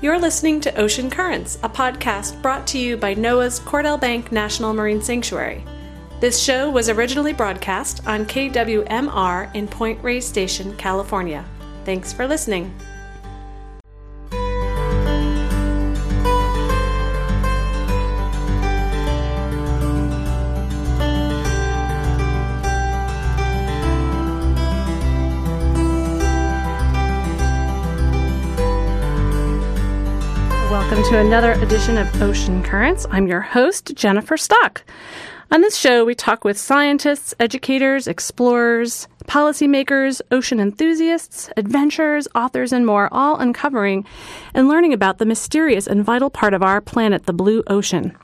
You're listening to Ocean Currents, a podcast brought to you by NOAA's Cordell Bank National Marine Sanctuary. This show was originally broadcast on KWMR in Point Reyes Station, California. Thanks for listening. To another edition of Ocean Currents. I'm your host, Jennifer Stock. On this show, we talk with scientists, educators, explorers, policymakers, ocean enthusiasts, adventurers, authors, and more, all uncovering and learning about the mysterious and vital part of our planet, the blue ocean.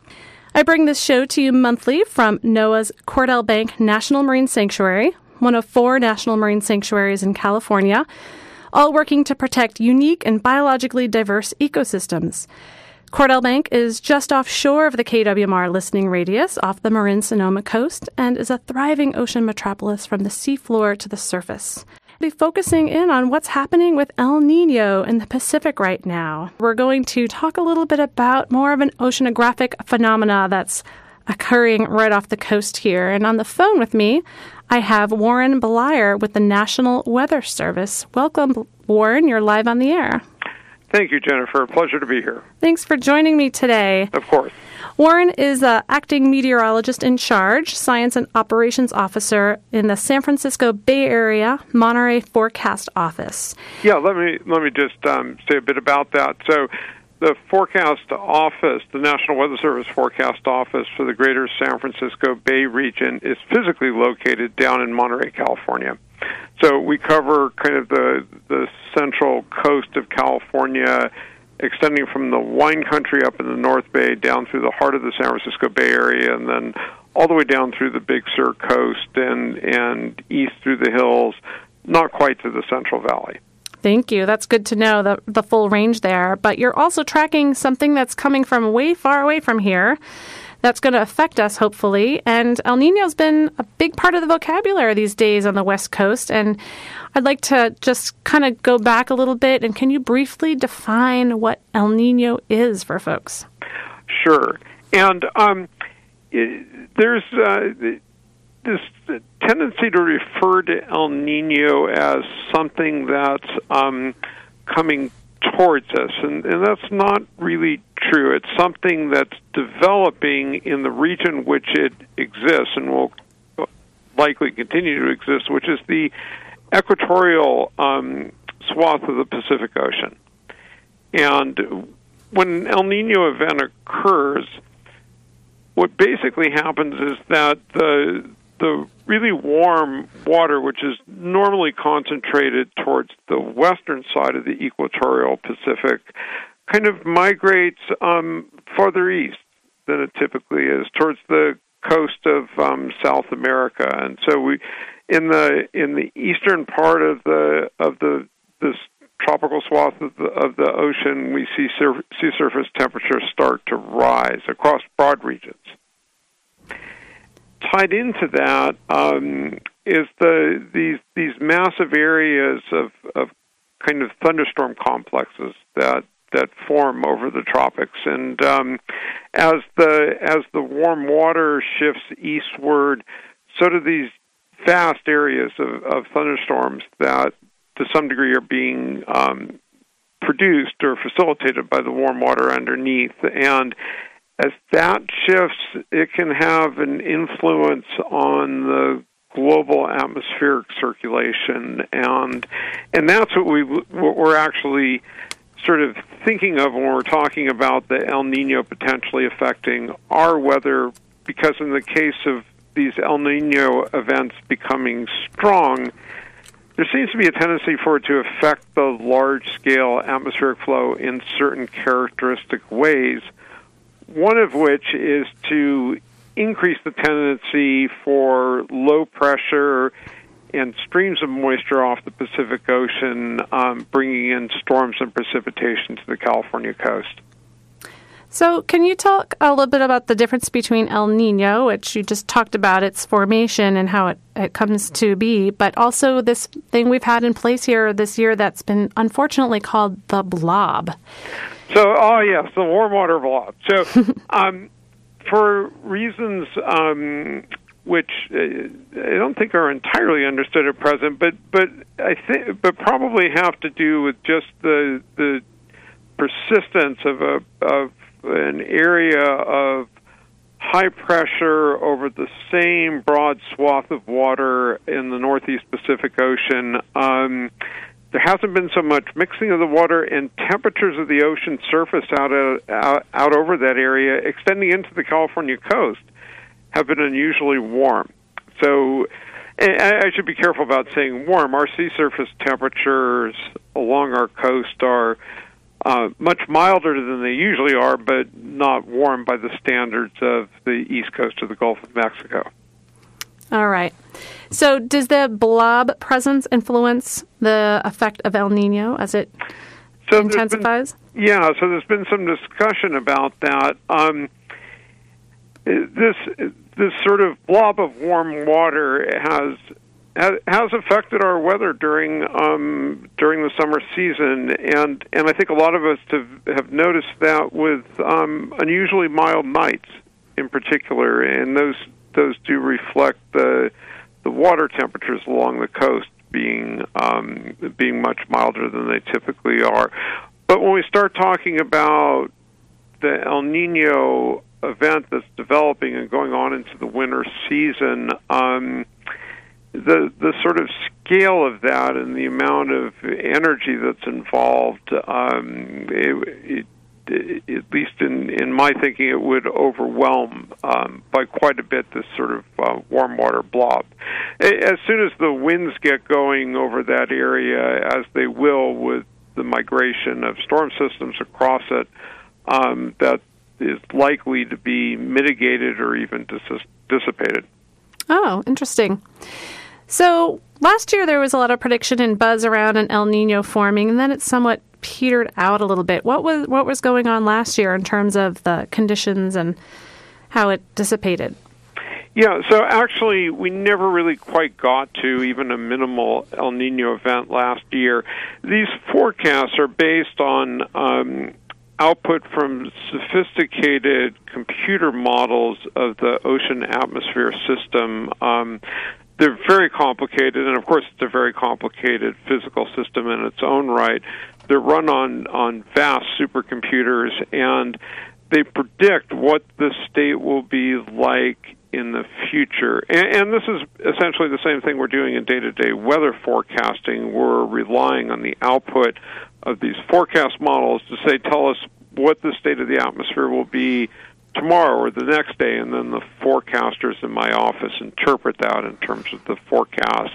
I bring this show to you monthly from NOAA's Cordell Bank National Marine Sanctuary, one of four national marine sanctuaries in California all working to protect unique and biologically diverse ecosystems. Cordell Bank is just offshore of the KWMR listening radius off the Marin Sonoma coast and is a thriving ocean metropolis from the seafloor to the surface. Be focusing in on what's happening with El Nino in the Pacific right now. We're going to talk a little bit about more of an oceanographic phenomena that's occurring right off the coast here. And on the phone with me, I have Warren Blier with the National Weather Service. Welcome, Warren. You're live on the air. Thank you, Jennifer. Pleasure to be here. Thanks for joining me today. Of course. Warren is an acting meteorologist in charge, science and operations officer in the San Francisco Bay Area Monterey Forecast Office. Yeah, let me let me just um, say a bit about that. So, the forecast office, the National Weather Service forecast office for the greater San Francisco Bay region, is physically located down in Monterey, California. So we cover kind of the the central coast of California, extending from the wine country up in the North Bay down through the heart of the San Francisco Bay Area, and then all the way down through the Big Sur coast and and east through the hills, not quite to the Central Valley. Thank you. That's good to know the, the full range there. But you're also tracking something that's coming from way far away from here that's going to affect us, hopefully. And El Nino's been a big part of the vocabulary these days on the West Coast. And I'd like to just kind of go back a little bit. And can you briefly define what El Nino is for folks? Sure. And um, it, there's uh, this tendency to refer to El Nino as something that's um, coming towards us, and, and that's not really true. It's something that's developing in the region which it exists and will likely continue to exist, which is the equatorial um, swath of the Pacific Ocean. And when an El Nino event occurs, what basically happens is that the the really warm water, which is normally concentrated towards the western side of the equatorial Pacific, kind of migrates um, farther east than it typically is towards the coast of um, South America, and so we in the in the eastern part of the of the this tropical swath of the, of the ocean, we see sur- sea surface temperatures start to rise across broad regions tied into that um, is the these these massive areas of, of kind of thunderstorm complexes that that form over the tropics, and um, as the as the warm water shifts eastward, so do these vast areas of, of thunderstorms that, to some degree, are being um, produced or facilitated by the warm water underneath, and as that shifts, it can have an influence on the global atmospheric circulation, and and that's what we what we're actually sort of thinking of when we're talking about the El Nino potentially affecting our weather. Because in the case of these El Nino events becoming strong, there seems to be a tendency for it to affect the large scale atmospheric flow in certain characteristic ways one of which is to increase the tendency for low pressure and streams of moisture off the Pacific Ocean, um, bringing in storms and precipitation to the California coast. So, can you talk a little bit about the difference between El Nino, which you just talked about its formation and how it, it comes to be, but also this thing we've had in place here this year that's been unfortunately called the blob? So, oh yes, the warm water blob. So, um, for reasons um, which uh, I don't think are entirely understood at present, but but I think but probably have to do with just the the persistence of a of an area of high pressure over the same broad swath of water in the Northeast Pacific Ocean. Um, there hasn't been so much mixing of the water, and temperatures of the ocean surface out, out, out over that area, extending into the California coast, have been unusually warm. So, I should be careful about saying warm. Our sea surface temperatures along our coast are uh, much milder than they usually are, but not warm by the standards of the east coast of the Gulf of Mexico. All right. So, does the blob presence influence the effect of El Nino as it so intensifies? Been, yeah, so there's been some discussion about that. Um, this this sort of blob of warm water has has affected our weather during um, during the summer season, and and I think a lot of us have have noticed that with um, unusually mild nights in particular, and those those do reflect the the water temperatures along the coast being um, being much milder than they typically are. But when we start talking about the El Nino event that's developing and going on into the winter season, um, the the sort of scale of that and the amount of energy that's involved, um, it, it, at least in in my thinking, it would overwhelm um, by quite a bit this sort of uh, warm water blob. As soon as the winds get going over that area, as they will with the migration of storm systems across it, um, that is likely to be mitigated or even dis- dissipated. Oh, interesting. So last year there was a lot of prediction and buzz around an El Nino forming, and then it somewhat petered out a little bit. What was what was going on last year in terms of the conditions and how it dissipated? Yeah, so actually, we never really quite got to even a minimal El Nino event last year. These forecasts are based on um, output from sophisticated computer models of the ocean atmosphere system. Um, they're very complicated, and of course, it's a very complicated physical system in its own right. They're run on on vast supercomputers, and they predict what the state will be like in the future. And, and this is essentially the same thing we're doing in day to day weather forecasting. We're relying on the output of these forecast models to say, tell us what the state of the atmosphere will be tomorrow or the next day, and then the forecasters in my office interpret that in terms of the forecast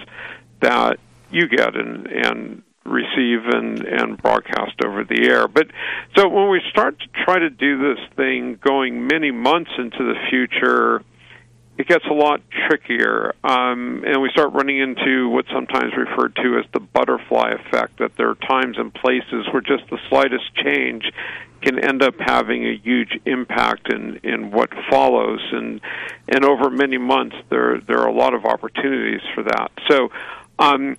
that you get and and receive and and broadcast over the air. But so when we start to try to do this thing going many months into the future, it gets a lot trickier, um, and we start running into what's sometimes referred to as the butterfly effect. That there are times and places where just the slightest change can end up having a huge impact in in what follows, and and over many months there there are a lot of opportunities for that. So. Um,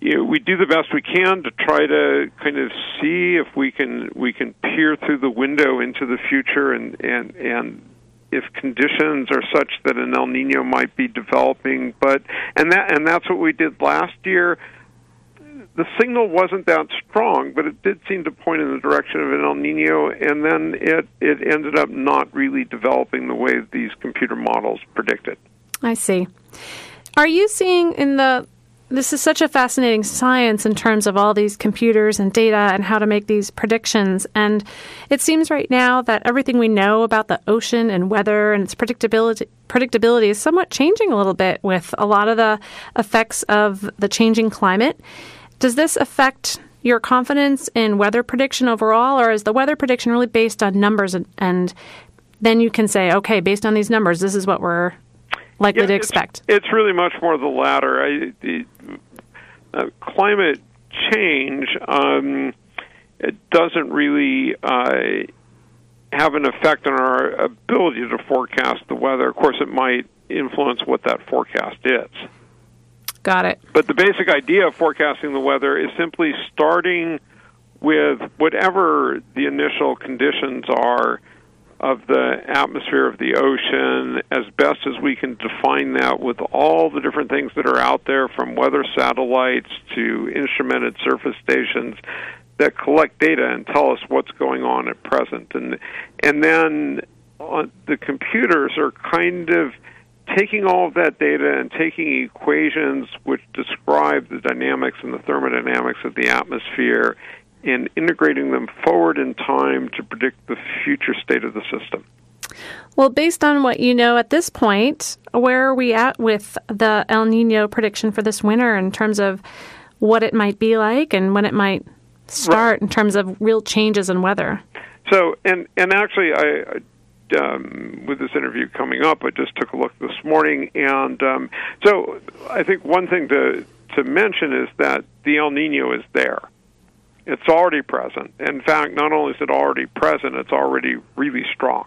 you know, we do the best we can to try to kind of see if we can we can peer through the window into the future and and and if conditions are such that an El Nino might be developing. But and that and that's what we did last year. The signal wasn't that strong, but it did seem to point in the direction of an El Nino, and then it it ended up not really developing the way these computer models predicted. I see. Are you seeing in the this is such a fascinating science in terms of all these computers and data and how to make these predictions. And it seems right now that everything we know about the ocean and weather and its predictability predictability is somewhat changing a little bit with a lot of the effects of the changing climate. Does this affect your confidence in weather prediction overall, or is the weather prediction really based on numbers and, and then you can say, okay, based on these numbers, this is what we're likely yeah, to expect? It's, it's, really much more the latter. I, the uh, climate change um, it doesn't really uh, have an effect on our ability to forecast the weather. Of course, it might influence what that forecast is. Got it. But the basic idea of forecasting the weather is simply starting with whatever the initial conditions are of the atmosphere of the ocean as best as we can define that with all the different things that are out there from weather satellites to instrumented surface stations that collect data and tell us what's going on at present. And and then uh, the computers are kind of taking all of that data and taking equations which describe the dynamics and the thermodynamics of the atmosphere and integrating them forward in time to predict the future state of the system. Well, based on what you know at this point, where are we at with the El Nino prediction for this winter in terms of what it might be like and when it might start right. in terms of real changes in weather? So, and and actually, I. Um, with this interview coming up, I just took a look this morning, and um, so I think one thing to to mention is that the El Nino is there. It's already present. In fact, not only is it already present, it's already really strong.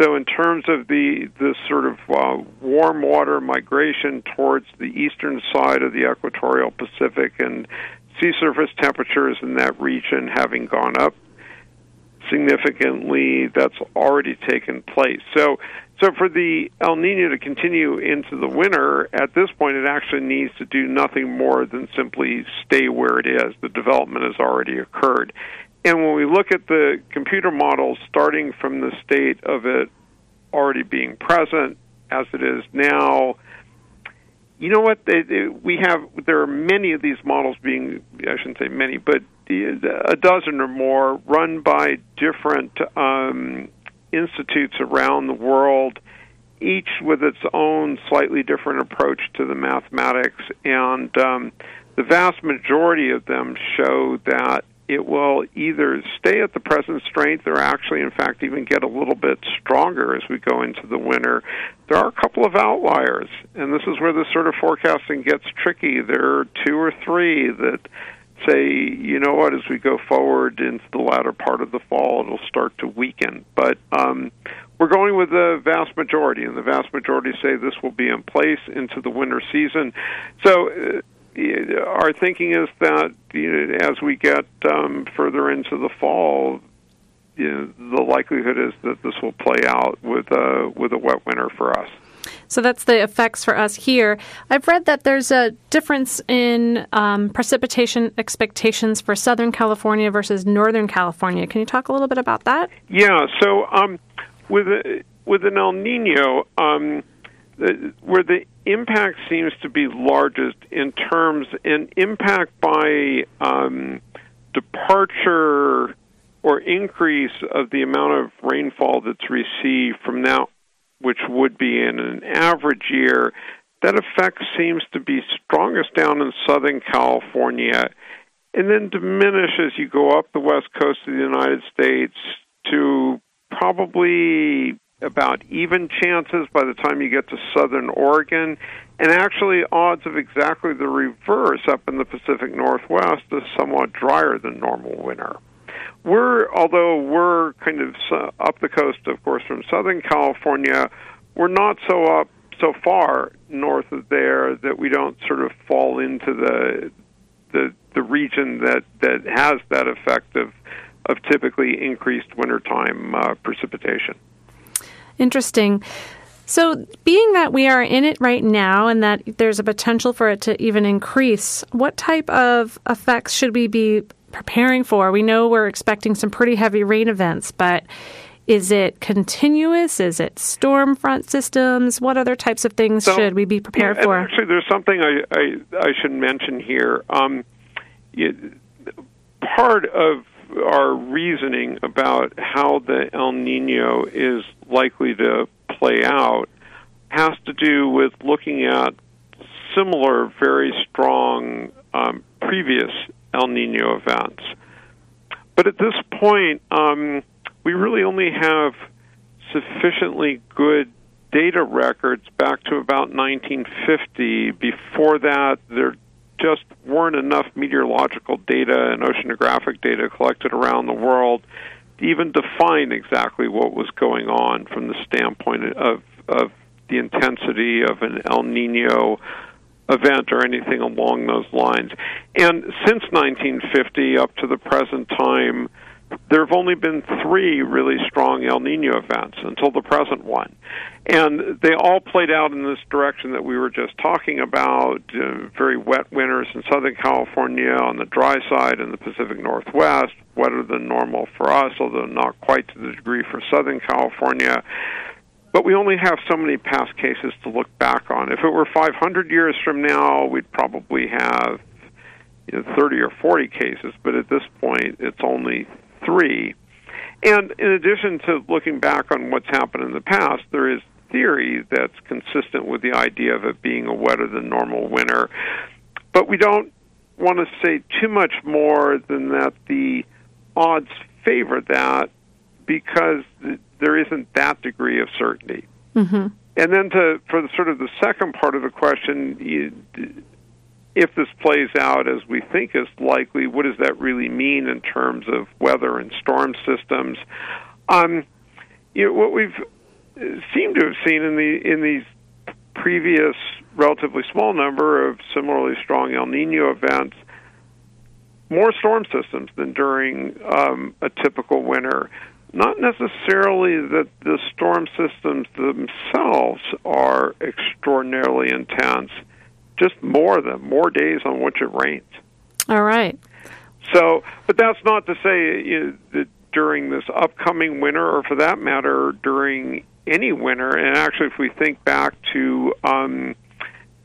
So, in terms of the the sort of uh, warm water migration towards the eastern side of the equatorial Pacific and sea surface temperatures in that region having gone up significantly, that's already taken place. So, so for the El Nino to continue into the winter, at this point, it actually needs to do nothing more than simply stay where it is. The development has already occurred. And when we look at the computer models starting from the state of it already being present as it is now, you know what? They, they, we have there are many of these models being I shouldn't say many, but a dozen or more run by different um, institutes around the world, each with its own slightly different approach to the mathematics, and um, the vast majority of them show that it will either stay at the present strength or actually, in fact, even get a little bit stronger as we go into the winter. There are a couple of outliers, and this is where the sort of forecasting gets tricky. There are two or three that say, you know what, as we go forward into the latter part of the fall, it'll start to weaken. But um, we're going with the vast majority, and the vast majority say this will be in place into the winter season. So. Uh, our thinking is that you know, as we get um, further into the fall, you know, the likelihood is that this will play out with a with a wet winter for us. So that's the effects for us here. I've read that there's a difference in um, precipitation expectations for Southern California versus Northern California. Can you talk a little bit about that? Yeah. So um, with a, with an El Nino, um, the, where the impact seems to be largest in terms in impact by um, departure or increase of the amount of rainfall that's received from now which would be in an average year, that effect seems to be strongest down in Southern California and then diminish as you go up the west coast of the United States to probably about even chances by the time you get to southern Oregon, and actually odds of exactly the reverse up in the Pacific Northwest, a somewhat drier than normal winter. We're, although we're kind of up the coast, of course, from Southern California, we're not so up so far north of there that we don't sort of fall into the the the region that that has that effect of of typically increased wintertime uh, precipitation. Interesting. So, being that we are in it right now and that there's a potential for it to even increase, what type of effects should we be preparing for? We know we're expecting some pretty heavy rain events, but is it continuous? Is it storm front systems? What other types of things so, should we be prepared yeah, for? Actually, there's something I, I, I should mention here. Um, it, part of our reasoning about how the El Nino is likely to play out has to do with looking at similar, very strong um, previous El Nino events. But at this point, um, we really only have sufficiently good data records back to about 1950. Before that, there just weren't enough meteorological data and oceanographic data collected around the world to even define exactly what was going on from the standpoint of, of the intensity of an El Nino event or anything along those lines. And since 1950 up to the present time, there have only been three really strong El Nino events until the present one. And they all played out in this direction that we were just talking about uh, very wet winters in Southern California on the dry side in the Pacific Northwest, wetter than normal for us, although not quite to the degree for Southern California. But we only have so many past cases to look back on. If it were 500 years from now, we'd probably have you know, 30 or 40 cases, but at this point, it's only three. And in addition to looking back on what's happened in the past, there is theory that's consistent with the idea of it being a wetter than normal winter. But we don't want to say too much more than that the odds favor that because there isn't that degree of certainty. Mm-hmm. And then to for the sort of the second part of the question, you, if this plays out as we think is likely, what does that really mean in terms of weather and storm systems? Um, you know, what we've seemed to have seen in the in these previous relatively small number of similarly strong El Nino events, more storm systems than during um, a typical winter. Not necessarily that the storm systems themselves are extraordinarily intense, just more of them, more days on which it rains. All right. So, but that's not to say you know, that during this upcoming winter, or for that matter, during any winter, and actually, if we think back to um,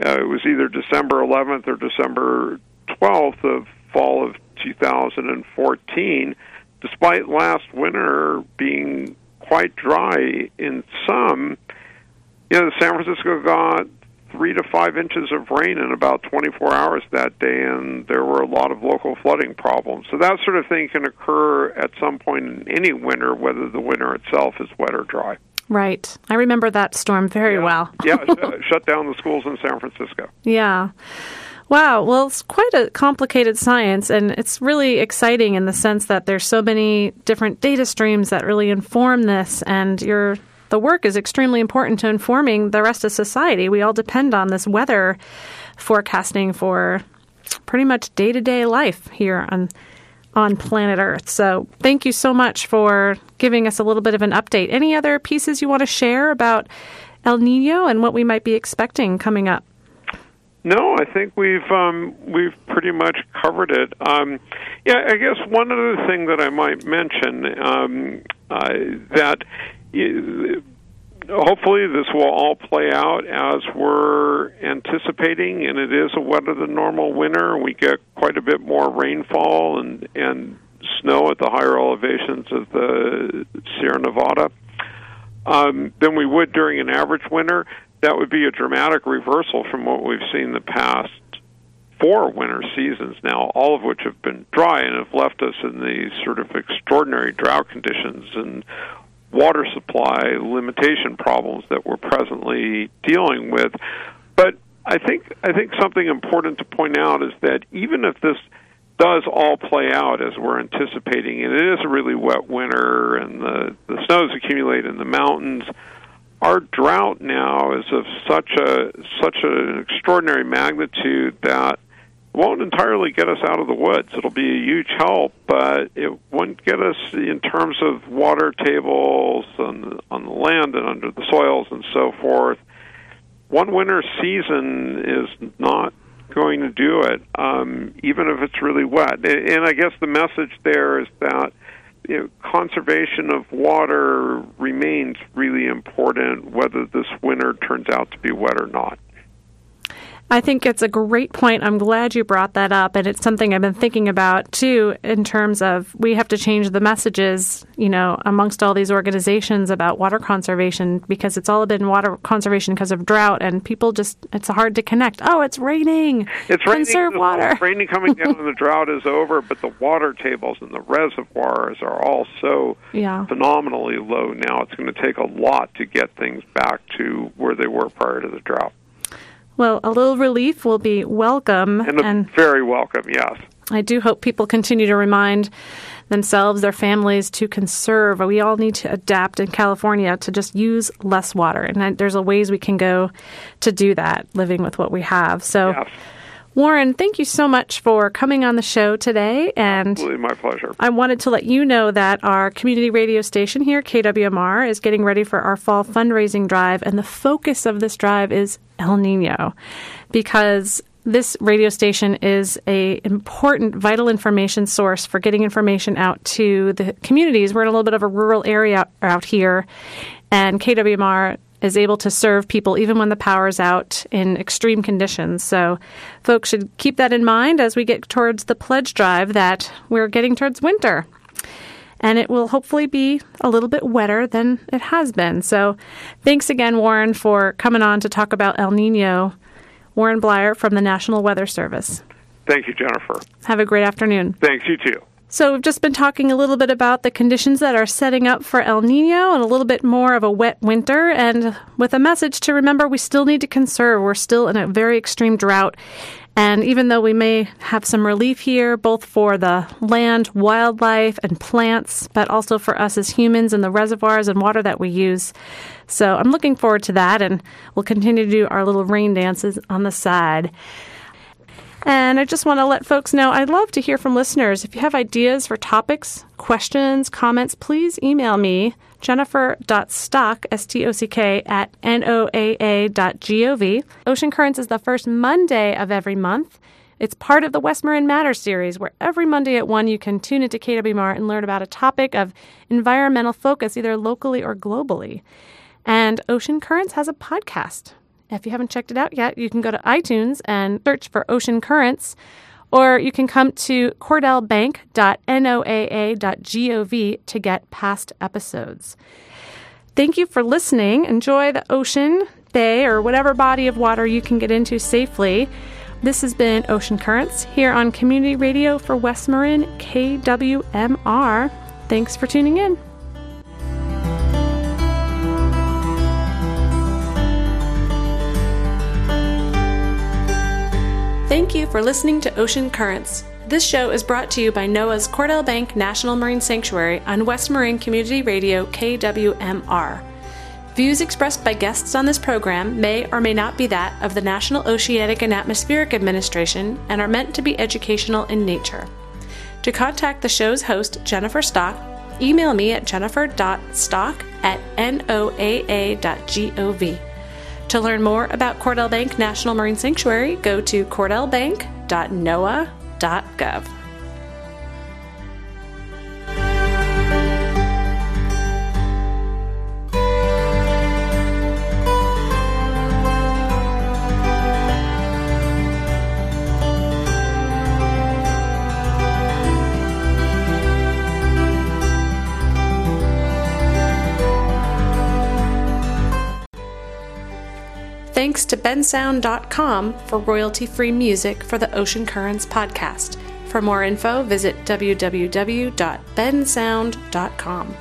uh, it was either December 11th or December 12th of fall of 2014, despite last winter being quite dry in some, you know, San Francisco got three to five inches of rain in about 24 hours that day, and there were a lot of local flooding problems. So that sort of thing can occur at some point in any winter, whether the winter itself is wet or dry. Right. I remember that storm very yeah. well. yeah, shut down the schools in San Francisco. Yeah. Wow. Well, it's quite a complicated science, and it's really exciting in the sense that there's so many different data streams that really inform this, and your the work is extremely important to informing the rest of society. We all depend on this weather forecasting for pretty much day to day life here on on planet Earth. So, thank you so much for giving us a little bit of an update. Any other pieces you want to share about El Nino and what we might be expecting coming up? No, I think we've um, we've pretty much covered it. Um, yeah, I guess one other thing that I might mention um, uh, that hopefully this will all play out as we're anticipating, and it is a wetter than normal winter. We get quite a bit more rainfall and and snow at the higher elevations of the Sierra Nevada um, than we would during an average winter that would be a dramatic reversal from what we've seen the past four winter seasons now, all of which have been dry and have left us in these sort of extraordinary drought conditions and water supply limitation problems that we're presently dealing with. But I think I think something important to point out is that even if this does all play out as we're anticipating, and it is a really wet winter, and the the snows accumulate in the mountains our drought now is of such a such an extraordinary magnitude that won't entirely get us out of the woods. It'll be a huge help, but it won't get us in terms of water tables on on the land and under the soils and so forth. One winter season is not going to do it, um, even if it's really wet. And I guess the message there is that you know, conservation of water remains really important, whether this winter turns out to be wet or not. I think it's a great point. I'm glad you brought that up. And it's something I've been thinking about too, in terms of we have to change the messages, you know, amongst all these organizations about water conservation because it's all been water conservation because of drought. And people just, it's hard to connect. Oh, it's raining. It's Conserve raining. water. It's raining coming down and the drought is over, but the water tables and the reservoirs are all so yeah. phenomenally low now. It's going to take a lot to get things back to where they were prior to the drought. Well, a little relief will be welcome. And, and very welcome, yes. I do hope people continue to remind themselves, their families to conserve. We all need to adapt in California to just use less water. And there's a ways we can go to do that, living with what we have. So, Yes. Warren, thank you so much for coming on the show today. And Absolutely my pleasure. I wanted to let you know that our community radio station here, KWMR, is getting ready for our fall fundraising drive. And the focus of this drive is El Nino because this radio station is a important vital information source for getting information out to the communities. We're in a little bit of a rural area out here and kwmr is able to serve people even when the power's out in extreme conditions. So folks should keep that in mind as we get towards the pledge drive that we're getting towards winter and it will hopefully be a little bit wetter than it has been. So, thanks again, Warren, for coming on to talk about El Nino. Warren Blier from the National Weather Service. Thank you, Jennifer. Have a great afternoon. Thanks, you too. So, we've just been talking a little bit about the conditions that are setting up for El Nino and a little bit more of a wet winter, and with a message to remember we still need to conserve. We're still in a very extreme drought. And even though we may have some relief here, both for the land, wildlife, and plants, but also for us as humans and the reservoirs and water that we use. So I'm looking forward to that, and we'll continue to do our little rain dances on the side. And I just want to let folks know I'd love to hear from listeners. If you have ideas for topics, questions, comments, please email me, jennifer.stock, S-T-O-C-K, at noaa.gov. Ocean Currents is the first Monday of every month. It's part of the West Marin Matters series, where every Monday at 1 you can tune into KWMR and learn about a topic of environmental focus, either locally or globally. And Ocean Currents has a podcast. If you haven't checked it out yet, you can go to iTunes and search for Ocean Currents, or you can come to cordellbank.noaa.gov to get past episodes. Thank you for listening. Enjoy the ocean, bay, or whatever body of water you can get into safely. This has been Ocean Currents here on Community Radio for West Marin KWMR. Thanks for tuning in. Thank you for listening to Ocean Currents. This show is brought to you by NOAA's Cordell Bank National Marine Sanctuary on West Marin Community Radio KWMR. Views expressed by guests on this program may or may not be that of the National Oceanic and Atmospheric Administration and are meant to be educational in nature. To contact the show's host, Jennifer Stock, email me at jennifer.stock at noaa.gov. To learn more about Cordell Bank National Marine Sanctuary, go to cordellbank.noaa.gov. Thanks to bensound.com for royalty free music for the Ocean Currents podcast. For more info, visit www.bensound.com.